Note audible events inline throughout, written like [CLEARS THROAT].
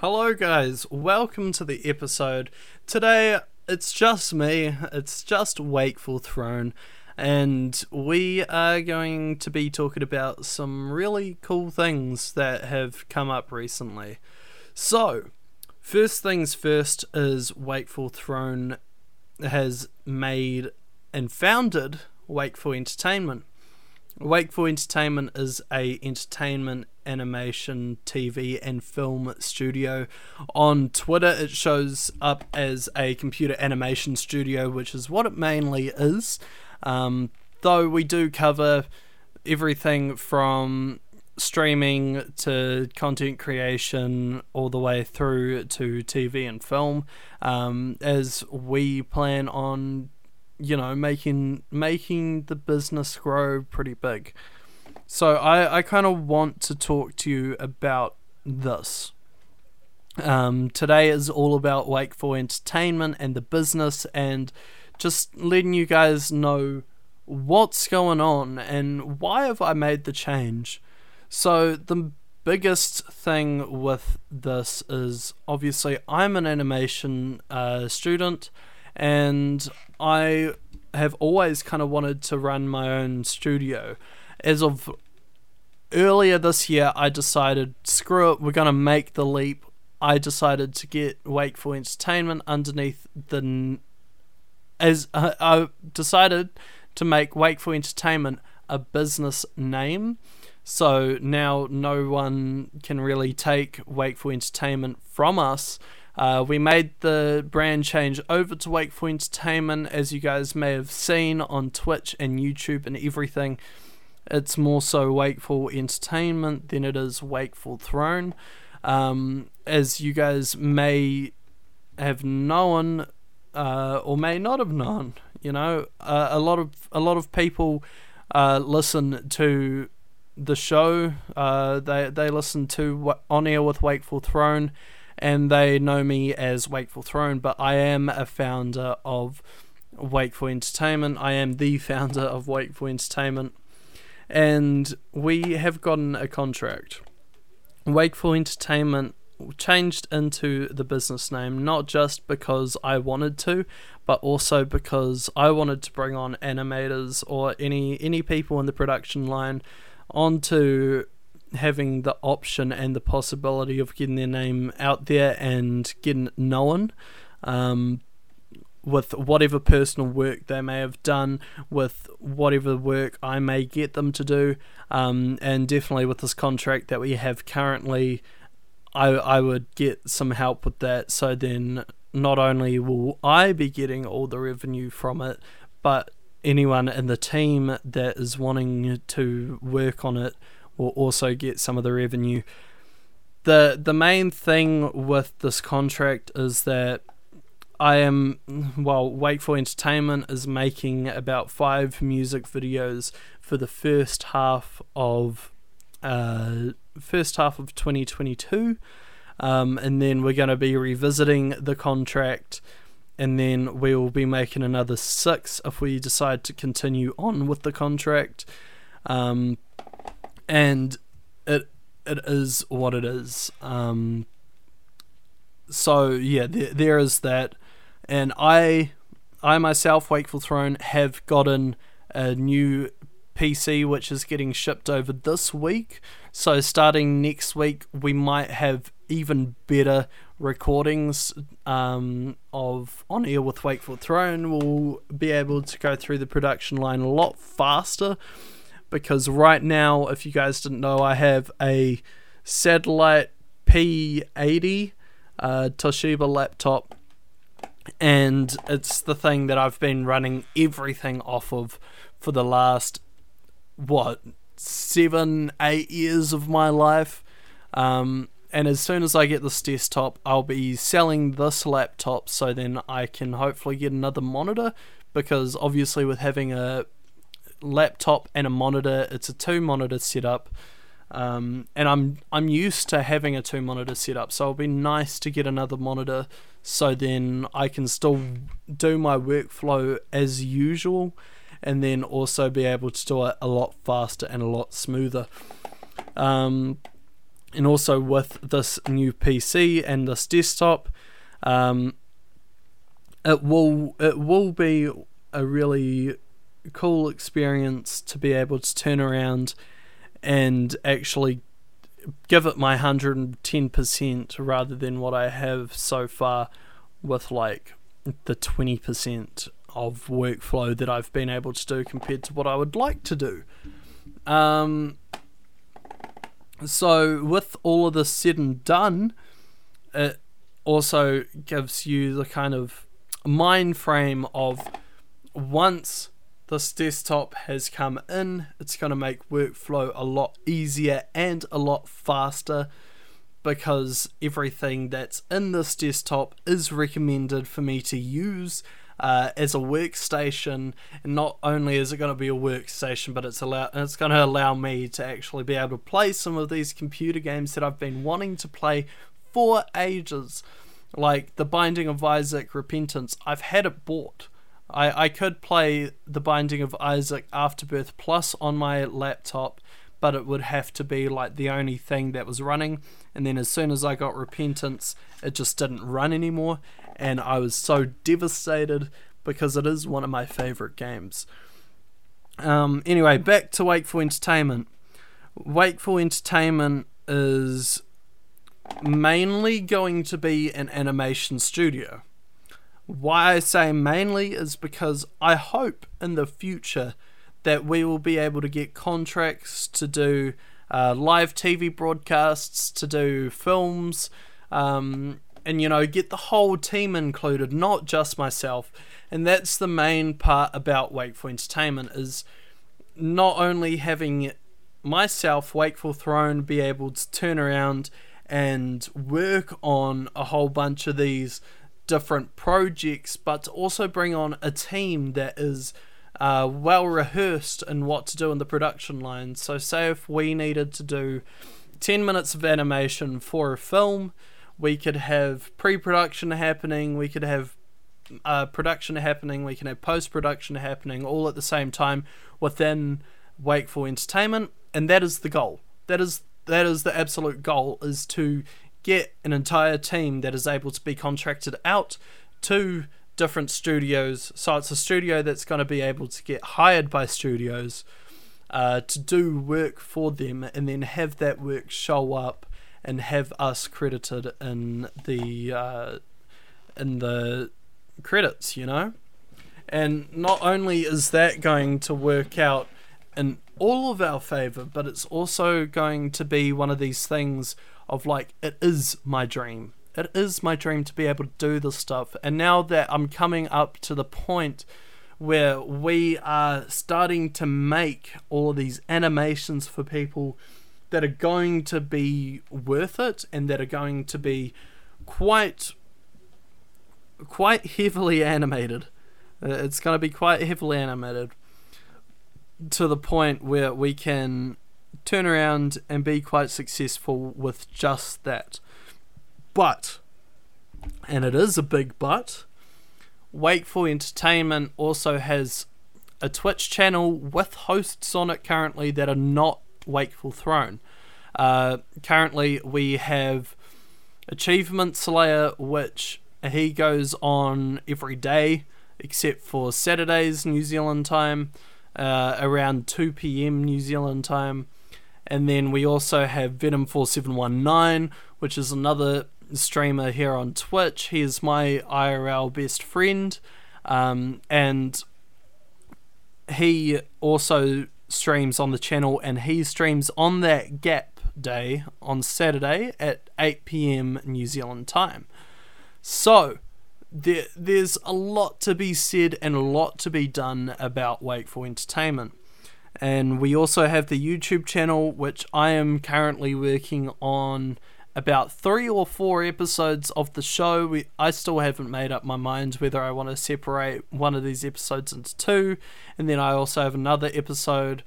Hello, guys. Welcome to the episode. Today, it's just me, it's just Wakeful Throne, and we are going to be talking about some really cool things that have come up recently. So, first things first is Wakeful Throne has made and founded Wakeful Entertainment. Wakeful Entertainment is a entertainment, animation, TV, and film studio. On Twitter, it shows up as a computer animation studio, which is what it mainly is. Um, though we do cover everything from streaming to content creation all the way through to TV and film, um, as we plan on you know making making the business grow pretty big. So i i kind of want to talk to you about this. Um, today is all about wakeful entertainment and the business and just letting you guys know what's going on and why have i made the change. So the biggest thing with this is obviously i'm an animation uh, student and I have always kind of wanted to run my own studio. As of earlier this year, I decided, screw it, we're going to make the leap. I decided to get Wakeful Entertainment underneath the. As uh, I decided to make Wakeful Entertainment a business name. So now no one can really take Wakeful Entertainment from us uh, we made the brand change over to Wakeful Entertainment, as you guys may have seen on Twitch and YouTube and everything. It's more so Wakeful Entertainment than it is Wakeful Throne. Um, as you guys may have known, uh, or may not have known, you know, uh, a lot of a lot of people uh, listen to the show. Uh, they they listen to on air with Wakeful Throne and they know me as Wakeful Throne, but I am a founder of Wakeful Entertainment. I am the [LAUGHS] founder of Wakeful Entertainment, and we have gotten a contract. Wakeful Entertainment changed into the business name not just because I wanted to, but also because I wanted to bring on animators or any any people in the production line onto having the option and the possibility of getting their name out there and getting known um, with whatever personal work they may have done, with whatever work I may get them to do, um, and definitely with this contract that we have currently, I, I would get some help with that. So then not only will I be getting all the revenue from it, but anyone in the team that is wanting to work on it will also get some of the revenue. The the main thing with this contract is that I am well, Wakeful Entertainment is making about five music videos for the first half of uh, first half of 2022, um, and then we're going to be revisiting the contract, and then we will be making another six if we decide to continue on with the contract. Um, and it it is what it is. Um, so yeah, there, there is that, and I I myself, Wakeful Throne, have gotten a new PC which is getting shipped over this week. So starting next week, we might have even better recordings um, of on air with Wakeful Throne. We'll be able to go through the production line a lot faster because right now, if you guys didn't know, I have a satellite P80 uh, Toshiba laptop, and it's the thing that I've been running everything off of for the last what seven, eight years of my life. Um, and as soon as I get this desktop, I'll be selling this laptop so then I can hopefully get another monitor because obviously with having a laptop and a monitor. It's a two monitor setup. Um, and I'm I'm used to having a two monitor setup, so it'll be nice to get another monitor, so then I can still do my workflow as usual, and then also be able to do it a lot faster and a lot smoother. Um, and also with this new PC and this desktop, um, it will it will be a really cool experience to be able to turn around and actually give it my 110% rather than what I have so far with like the 20% of workflow that I've been able to do compared to what I would like to do. Um, so, with all of this said and done, it also gives you the kind of mind frame of once this desktop has come in, it's going to make workflow a lot easier and a lot faster because everything that's in this desktop is recommended for me to use uh, as a workstation. And not only is it going to be a workstation, but it's allow it's going to allow me to actually be able to play some of these computer games that I've been wanting to play for ages, like The Binding of Isaac Repentance. I've had it bought. I, I could play The Binding of Isaac Afterbirth Plus on my laptop, but it would have to be like the only thing that was running. And then as soon as I got Repentance, it just didn't run anymore. And I was so devastated because it is one of my favorite games. Um, anyway, back to Wakeful Entertainment. Wakeful Entertainment is mainly going to be an animation studio. Why I say mainly is because I hope in the future that we will be able to get contracts to do uh, live TV broadcasts, to do films, um, and you know, get the whole team included, not just myself. And that's the main part about Wakeful Entertainment is not only having myself, Wakeful Throne, be able to turn around and work on a whole bunch of these different projects, but to also bring on a team that is uh, well rehearsed in what to do in the production line. So, say if we needed to do 10 minutes of animation for a film, we could have pre production happening, we could have uh, production happening, we can have post production happening all at the same time within Wakeful Entertainment, and that is the goal. That is that is the absolute goal is to get an entire team that is able to be contracted out to different studios. So it's a studio that's going to be able to get hired by studios uh, to do work for them and then have that work show up and have us credited in the uh, in the credits, you know. And not only is that going to work out in all of our favor, but it's also going to be one of these things of like it is my dream. It is my dream to be able to do this stuff. And now that I'm coming up to the point where we are starting to make all of these animations for people that are going to be worth it and that are going to be quite quite heavily [LAUGHS] animated. Uh, it's going to be quite heavily animated to the point where we can turn around and be quite successful with just that. But, and it is a big but, Wakeful Entertainment also has a Twitch channel with hosts on it currently that are not Wakeful Throne. Uh, currently, we have Achievement Slayer, which he goes on every day except for Saturdays, New Zealand time, uh, around 2 p.m. New Zealand time. And then we also have Venom4719, which is another streamer here on Twitch. He is my IRL best friend. Um, and he also streams on the channel, and he streams on that gap day on Saturday at 8 p.m. New Zealand time. So, there, there's a lot to be said and a lot to be done about Wakeful Entertainment. And we also have the YouTube channel, which I am currently working on about three or four episodes of the show. We, I still haven't made up my mind whether I want to separate one of these episodes into two. And then I also have another episode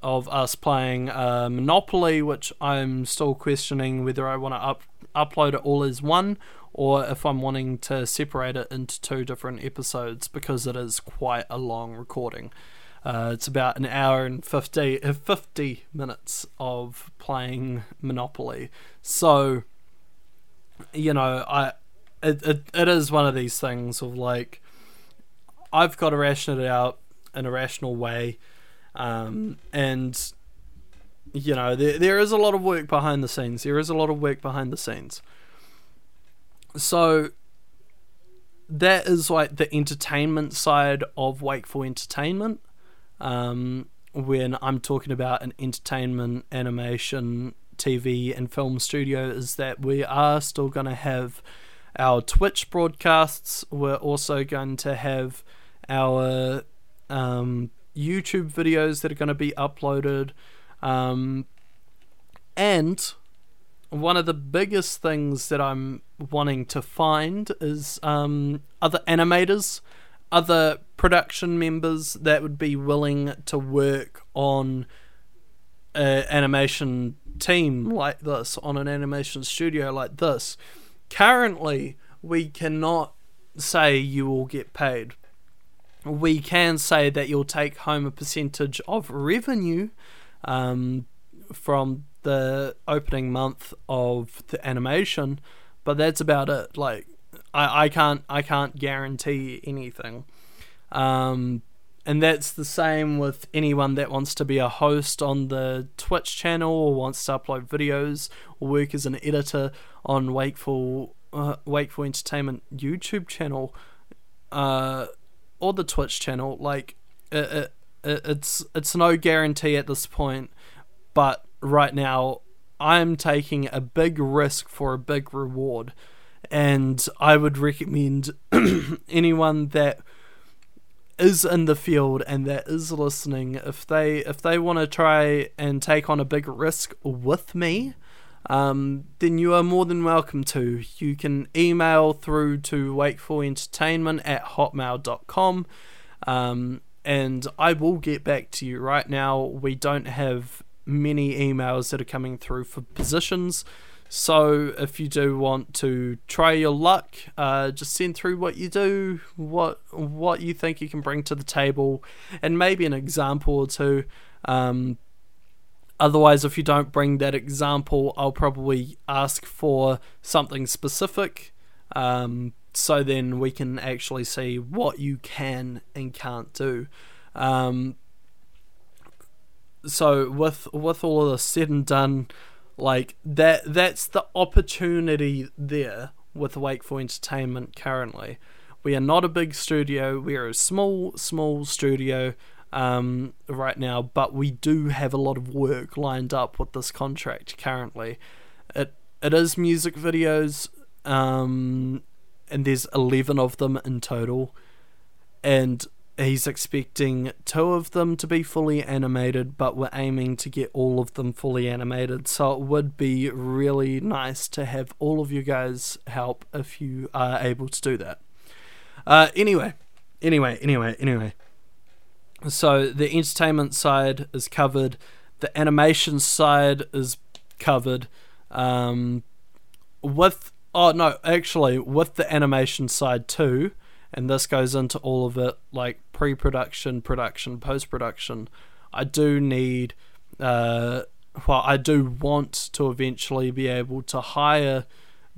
of us playing uh, Monopoly, which I'm still questioning whether I want to up, upload it all as one or if I'm wanting to separate it into two different episodes because it is quite a long recording. Uh, it's about an hour and 50, uh, 50 minutes of playing Monopoly. So, you know, I it, it, it is one of these things of like, I've got to ration it out in a rational way. Um, and, you know, there, there is a lot of work behind the scenes. There is a lot of work behind the scenes. So, that is like the entertainment side of Wakeful Entertainment. Um, when I'm talking about an entertainment, animation, TV, and film studio, is that we are still going to have our Twitch broadcasts. We're also going to have our um, YouTube videos that are going to be uploaded. Um, and one of the biggest things that I'm wanting to find is um, other animators, other production members that would be willing to work on an animation team like this, on an animation studio like this. Currently, we cannot say you will get paid. We can say that you'll take home a percentage of revenue um, from the opening month of the animation, but that's about it. Like, I, I can't I can't guarantee anything. Um, and that's the same with anyone that wants to be a host on the Twitch channel or wants to upload videos or work as an editor on Wakeful uh, Wakeful Entertainment YouTube channel uh, or the Twitch channel. Like it, it, it's it's no guarantee at this point, but right now I'm taking a big risk for a big reward, and I would recommend [CLEARS THROAT] anyone that is in the field and that is listening if they if they want to try and take on a big risk with me um, then you are more than welcome to. You can email through to wakeful entertainment at hotmail.com um, and i will get back to you. Right now we don't have many emails that are coming through for positions so if you do want to try your luck, uh, just send through what you do, what what you think you can bring to the table, and maybe an example or two. Um, otherwise, if you don't bring that example, I'll probably ask for something specific. Um, so then we can actually see what you can and can't do. Um, so with with all of this said and done, like that that's the opportunity there with Wakeful Entertainment currently. We are not a big studio, we are a small, small studio um, right now, but we do have a lot of work lined up with this contract currently. It it is music videos, um, and there's eleven of them in total, and he's expecting two of them to be fully animated, but we're aiming to get all of them fully animated. So it would be really nice to have all of you guys help if you are able to do that. Uh, anyway, anyway, anyway, anyway. So the entertainment side is covered, the animation side is covered. Um, with oh no, actually, with the animation side too and this goes into all of it like pre-production production post-production. I do need uh, well i do want to eventually be able to hire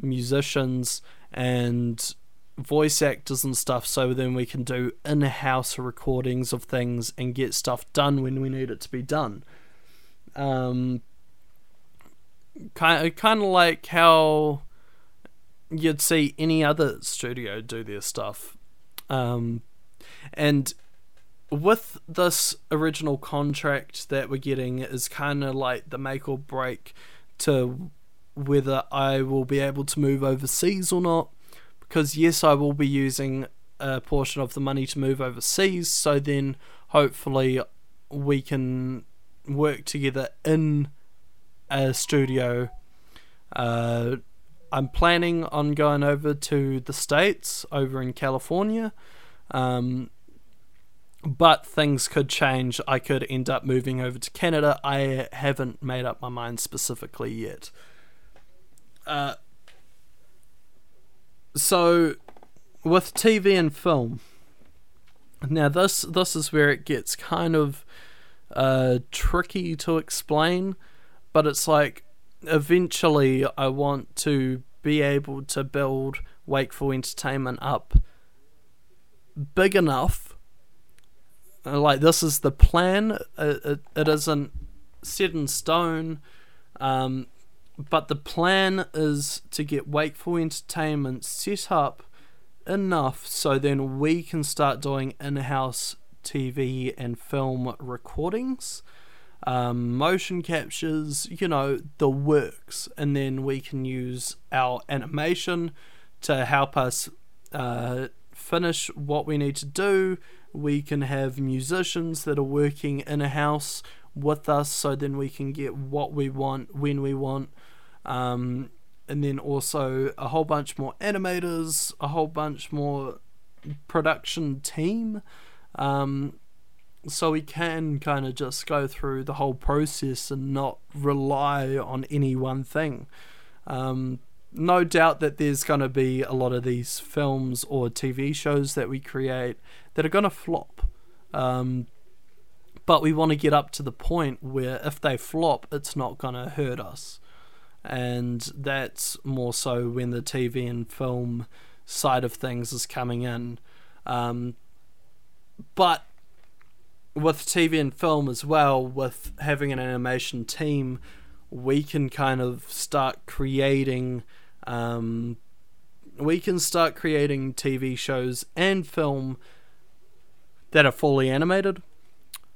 musicians and voice actors and stuff so then we can do in-house recordings of things and get stuff done when we need it to be done. Um kind of, kind of like how you'd see any other studio do their stuff um, and with this original contract that we're getting is kind of like the make or break to whether I will be able to move overseas or not. Because yes, I will be using a portion of the money to move overseas, so then hopefully we can work together in a studio. Uh, I'm planning on going over to the States, over in California. Um, but things could change. I could end up moving over to Canada. I haven't made up my mind specifically yet. Uh, so, with TV and film, Now this this is where it gets kind of uh, tricky to explain, but it's like eventually I want to be able to build Wakeful Entertainment up big enough. Like this is the plan. It, it, it isn't set in stone. Um, but the plan is to get Wakeful Entertainment set up enough so then we can start doing in house TV and film recordings, um, motion captures, you know, the works. And then we can use our animation to help us uh, finish what we need to do. We can have musicians that are working in a house with us so then we can get what we want when we want. Um, and then also a whole bunch more animators, a whole bunch more production team. Um, so we can kind of just go through the whole process and not rely on any one thing. Um, no doubt that there's going to be a lot of these films or TV shows that we create that are going to flop. Um, but we want to get up to the point where if they flop, it's not going to hurt us and that's more so when the TV and film side of things is coming in. Um, but with TV and film as well, with having an animation team, we can kind of start creating. Um, we can start creating TV shows and film that are fully animated.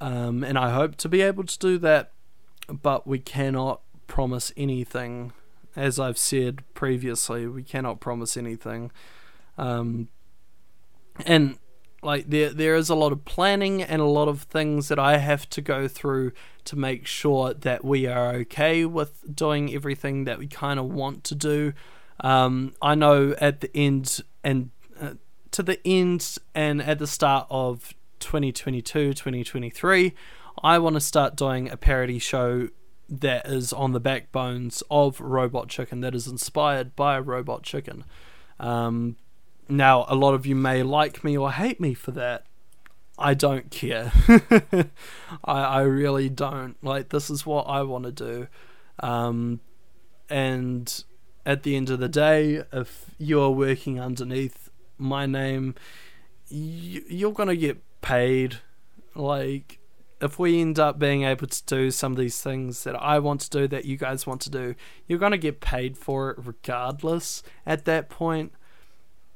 Um, and I hope to be able to do that, but we cannot promise anything. As I've said previously, we cannot promise anything. Um, and like there there is a lot of planning and a lot of things that I have to go through to make sure that we are okay with doing everything that we kind of want to do. Um, I know at the end and uh, to the end and at the start of 2022 2023 I want to start doing a parody show that is on the backbones of Robot Chicken, that is inspired by Robot Chicken. Um, now, a lot of you may like me or hate me for that. I don't care. [LAUGHS] I, I really don't. Like, this is what I want to do. Um, and at the end of the day, if you're working underneath my name, you, you're going to get paid. Like, if we end up being able to do some of these things that I want to do, that you guys want to do, you're going to get paid for it regardless at that point.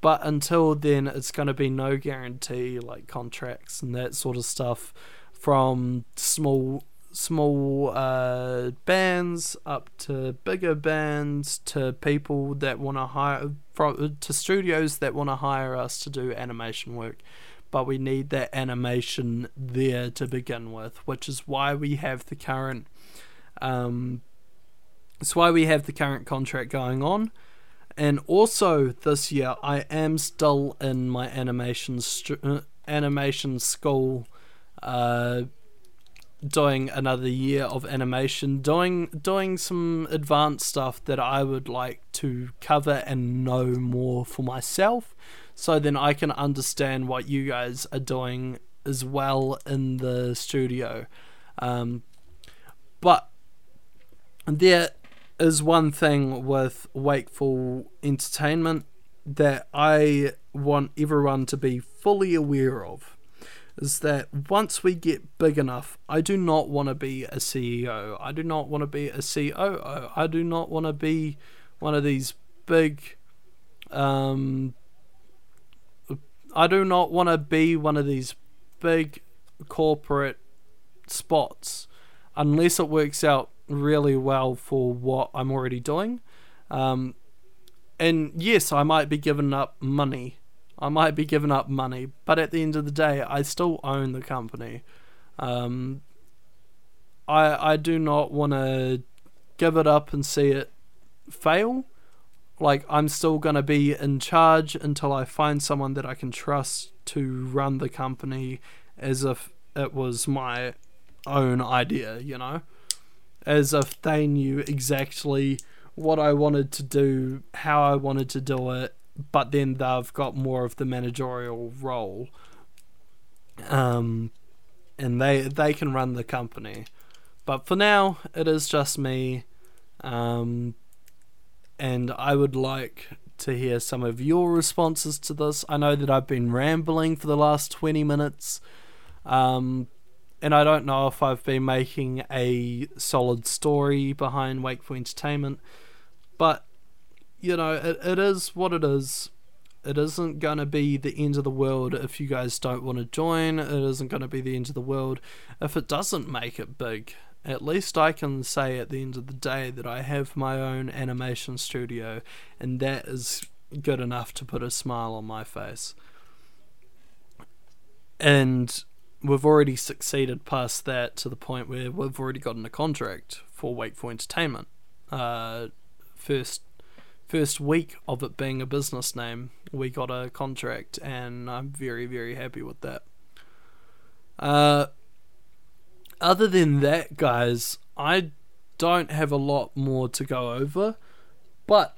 But until then, it's going to be no guarantee, like contracts and that sort of stuff, from small small uh, bands up to bigger bands to people that want to hire from to studios that want to hire us to do animation work but we need that animation there to begin with, which is why we have the current. Um, it's why we have the current contract going on, and also this year I am still in my animation uh, animation school, uh, doing another year of animation, doing doing some advanced stuff that I would like to cover and know more for myself so then I can understand what you guys are doing as well in the studio. Um, but there is one thing with Wakeful Entertainment that I want everyone to be fully aware of is that once we get big enough, I do not want to be a CEO. I do not want to be a COO. I do not want to be one of these big um, I do not want to be one of these big corporate spots unless it works out really well for what I'm already doing. Um, and yes, I might be giving up money. I might be giving up money, but at the end of the day, I still own the company. Um, I I do not want to give it up and see it fail like I'm still to be in charge until I find someone that I can trust to run the company as if it was my own idea, you know? As if they knew exactly what I wanted to do, how I wanted to do it, but then they've got more of the managerial role. Um, and they they can run the company. But for now, it is just me. Um, and I would like to hear some of your responses to this. I know that I've been rambling for the last 20 minutes. Um, and I don't know if I've been making a solid story behind Wakeful Entertainment. But, you know, it, it is what it is. It isn't going to be the end of the world if you guys don't want to join. It isn't going to be the end of the world if it doesn't make it big. At least I can say at the end of the day that I have my own animation studio, and that is good enough to put a smile on my face. And we've already succeeded past that to the point where we've already gotten a contract for Wakeful Entertainment. Uh, first first week of it being a business name, we got a contract, and I'm very, very happy with that. Uh, other than that, guys, I don't have a lot more to go over, but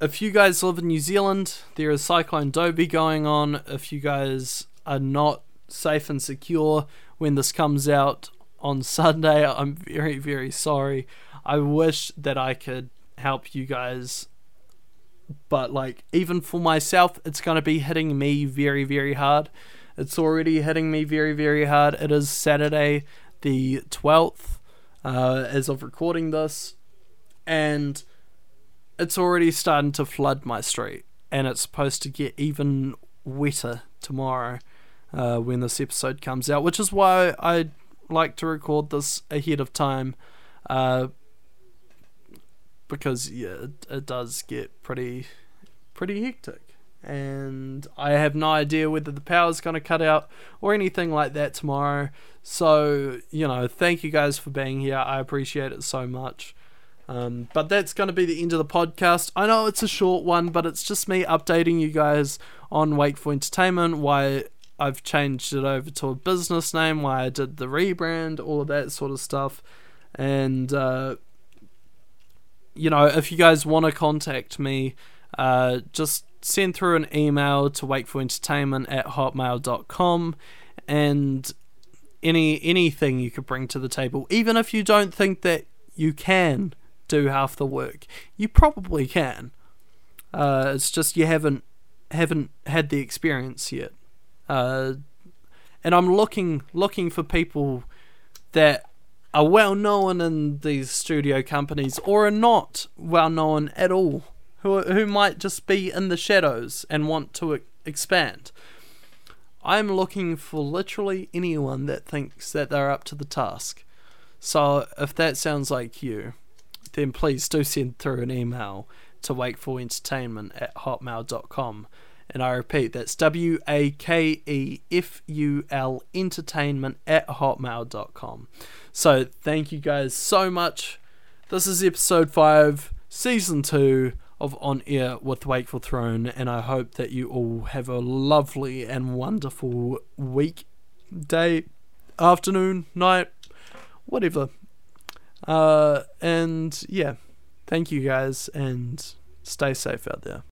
if you guys live in New Zealand, there is Cyclone Dovi going on. If you guys are not safe and secure when this comes out on Sunday, I'm very, very sorry. I wish that I could help you guys. But like even for myself, it's gonna be hitting me very very hard. It's already hitting me very very hard. It is Saturday, the twelfth, uh, as of recording this, and it's already starting to flood my street, and it's supposed to get even wetter tomorrow uh, when this episode comes out, which is why I like to record this ahead of time. Uh, because yeah, it, it does get pretty pretty hectic. And I have no idea whether the power's going to cut out or anything like that tomorrow. So, you know, thank you guys for being here. I appreciate it so much. Um, but that's going to be the end of the podcast. I know it's a short one, but it's just me updating you guys on Wakeful Entertainment, why I've changed it over to a business name, why I did the rebrand, all of that sort of stuff. And, uh, you know, if you guys want to contact me, uh, just send through an email to wakefulentertainment at hotmail.com and any anything you could bring to the table, even if you don't think that you can do half the work, you probably can. Uh, it's just you haven't haven't had the experience yet. Uh, and I'm looking looking for people that are well known in these studio companies or are not well known at all, who who might just be in the shadows and want to expand. I'm looking for literally anyone that thinks that they're up to the task. So if that sounds like you, then please do send through an email to wakefulentertainment at hotmail.com. And I repeat, that's W A K E F U L entertainment at hotmail.com. So thank you guys so much. This is episode 5, season 2 of On Air with Wakeful Throne, and I hope that you all have a lovely and wonderful week, day, afternoon, night, whatever. Uh, and yeah, thank you guys, and stay safe out there.